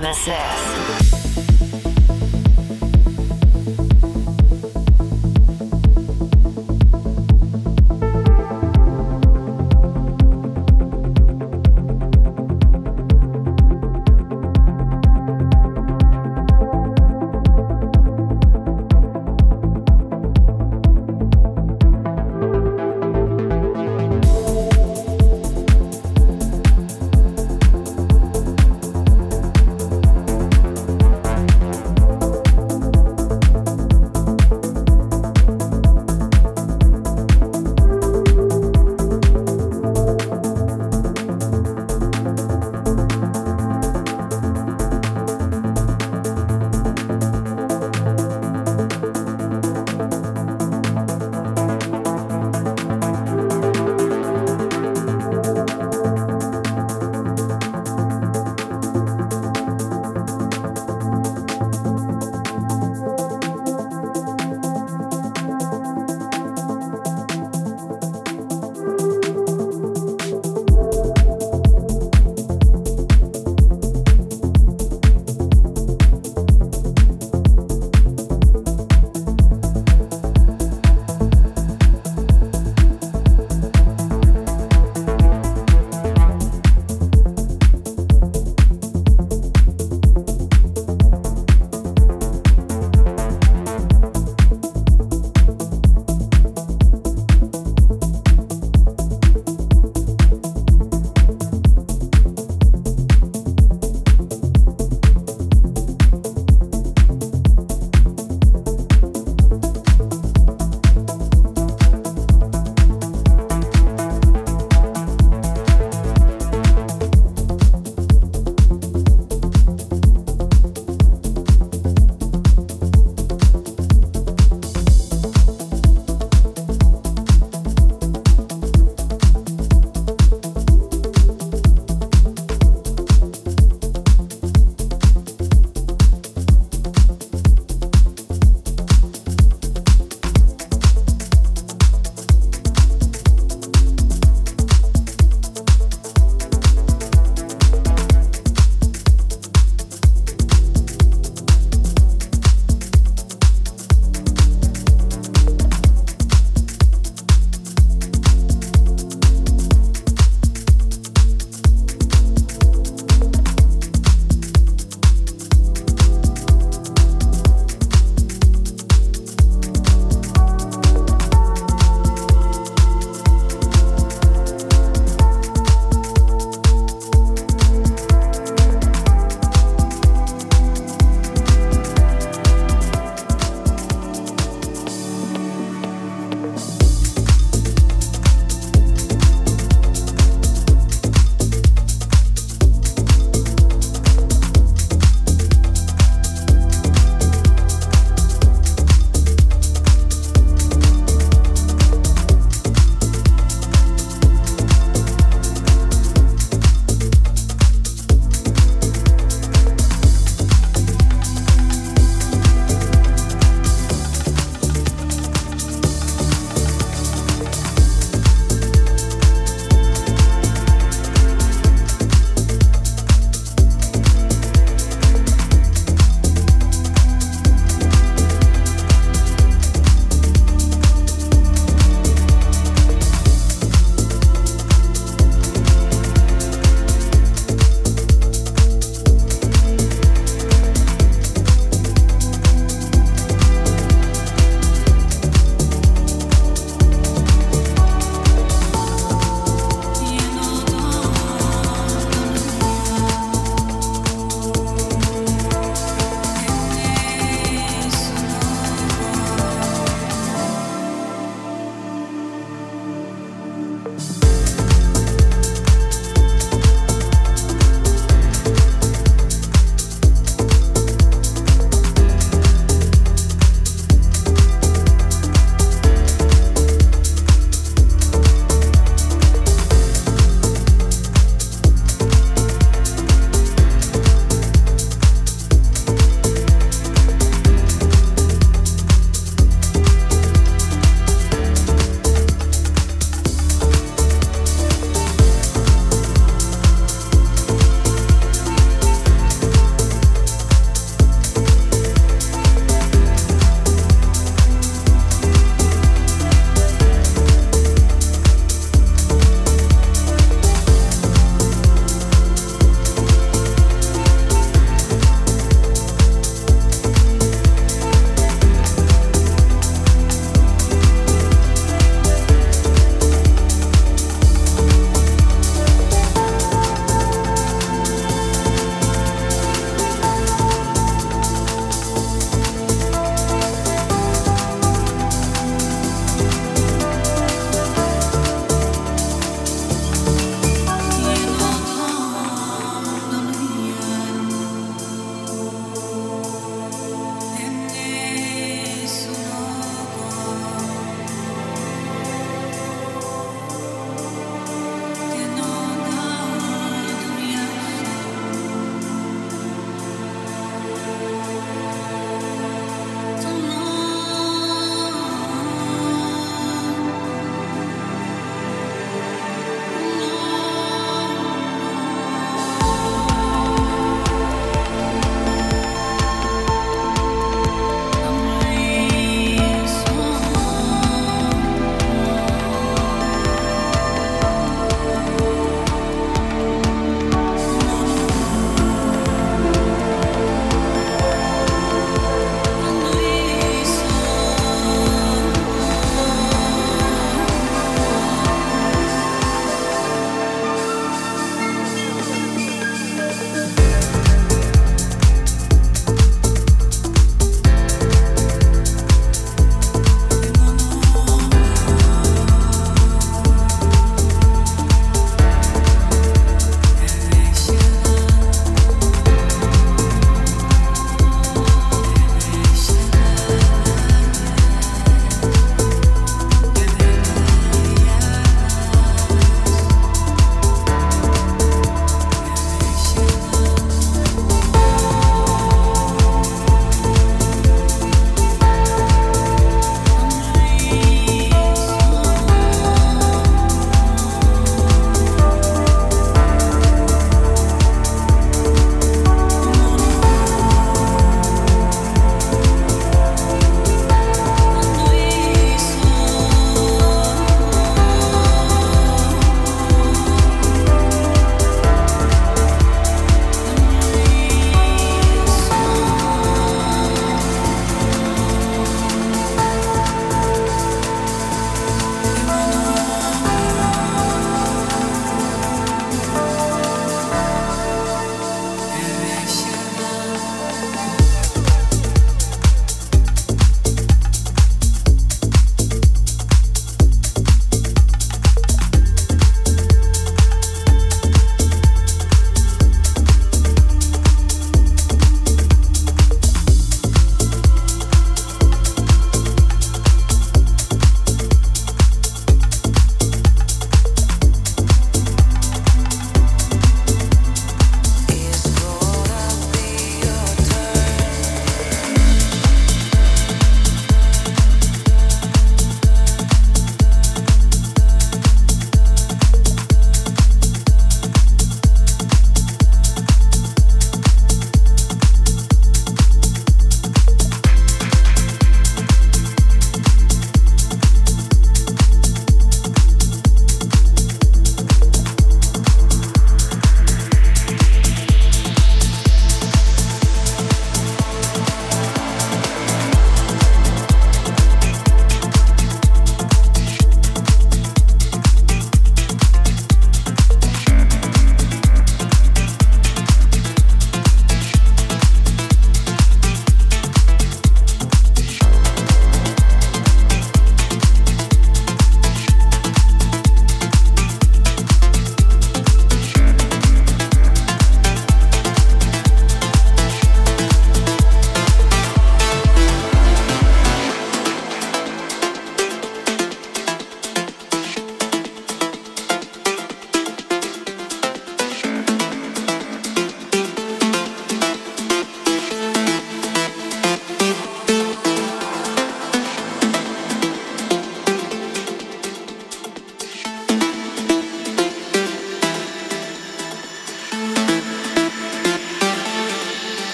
Nemesis.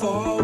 Walking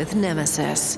with Nemesis.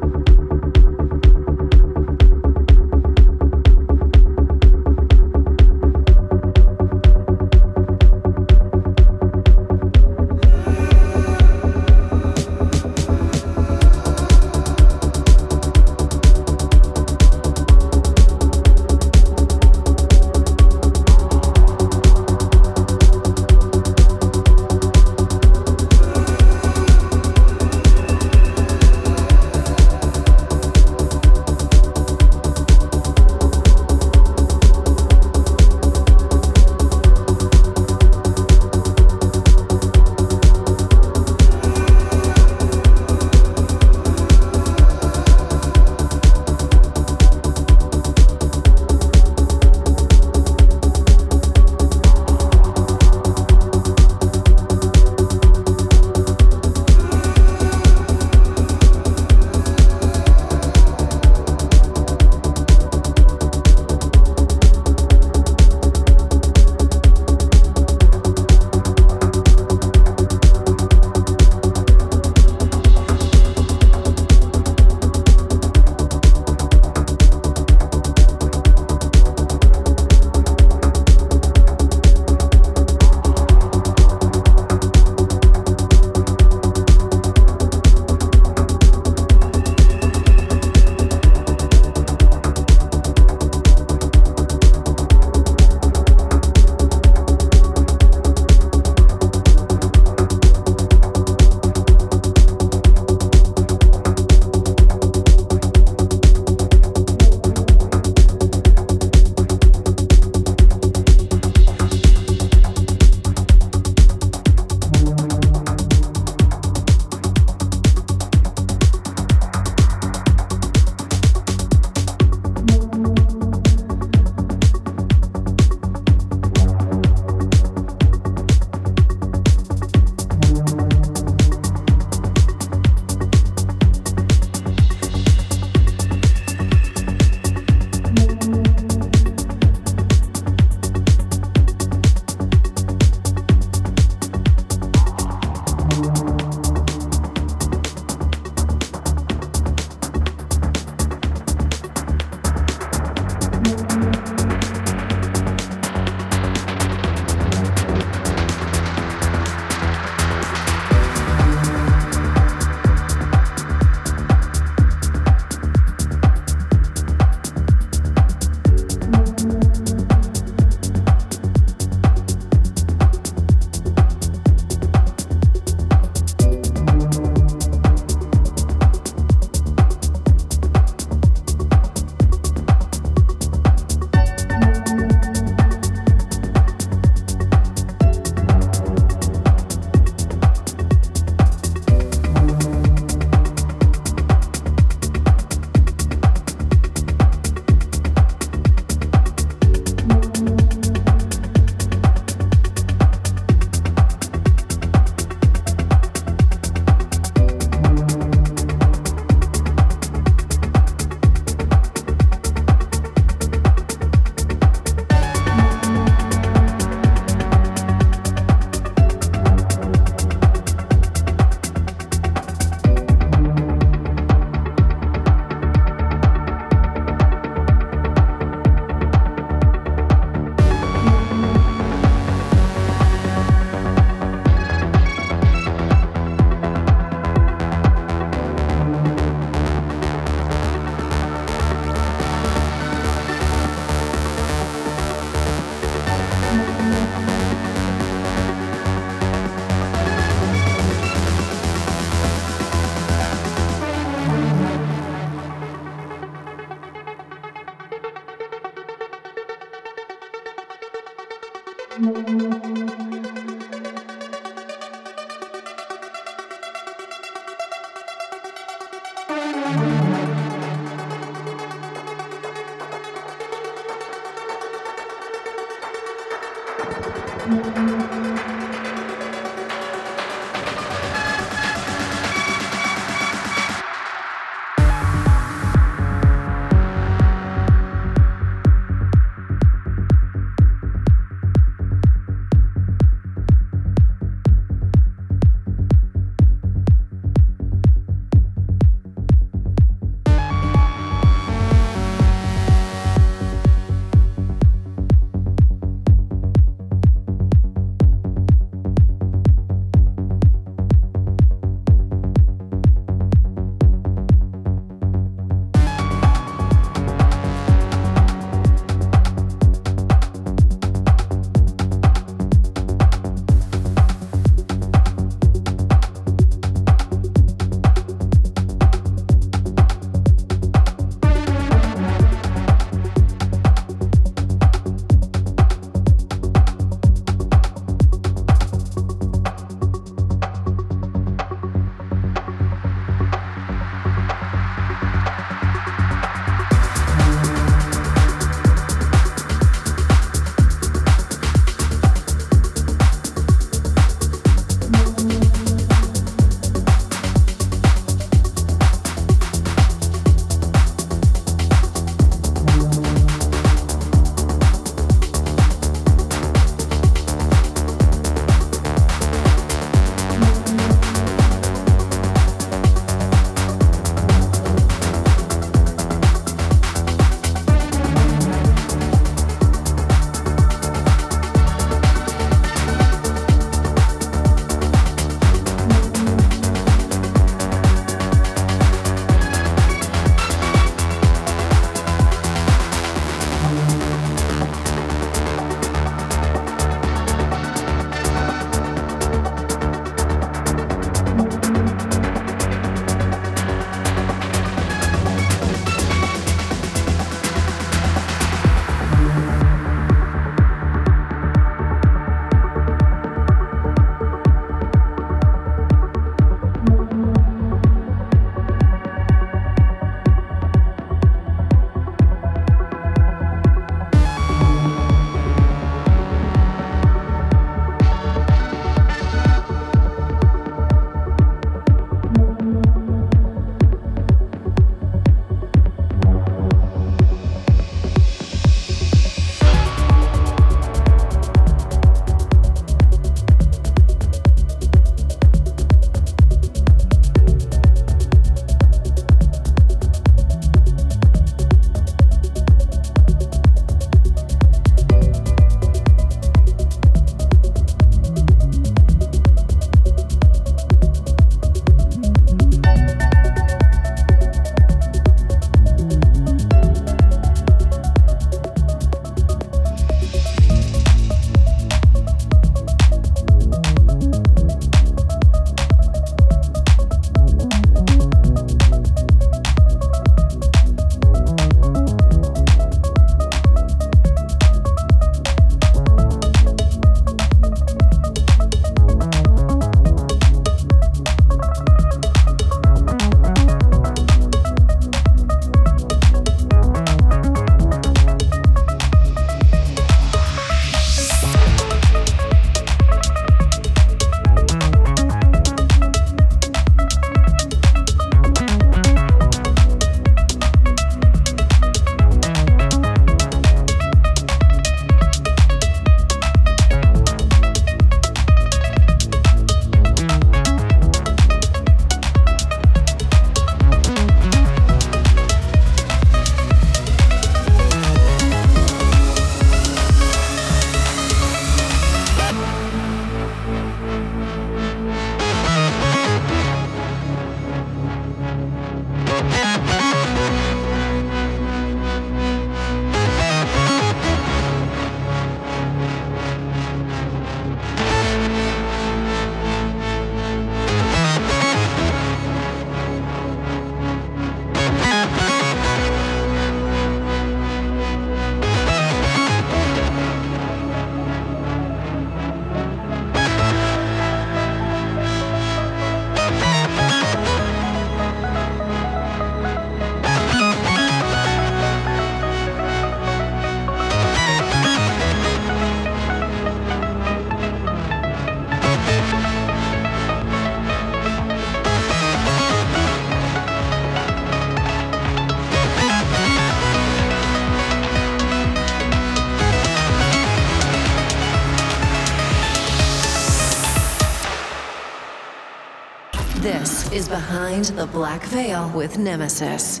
Behind the Black Veil with Nemesis.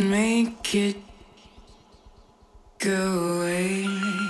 Make it go away.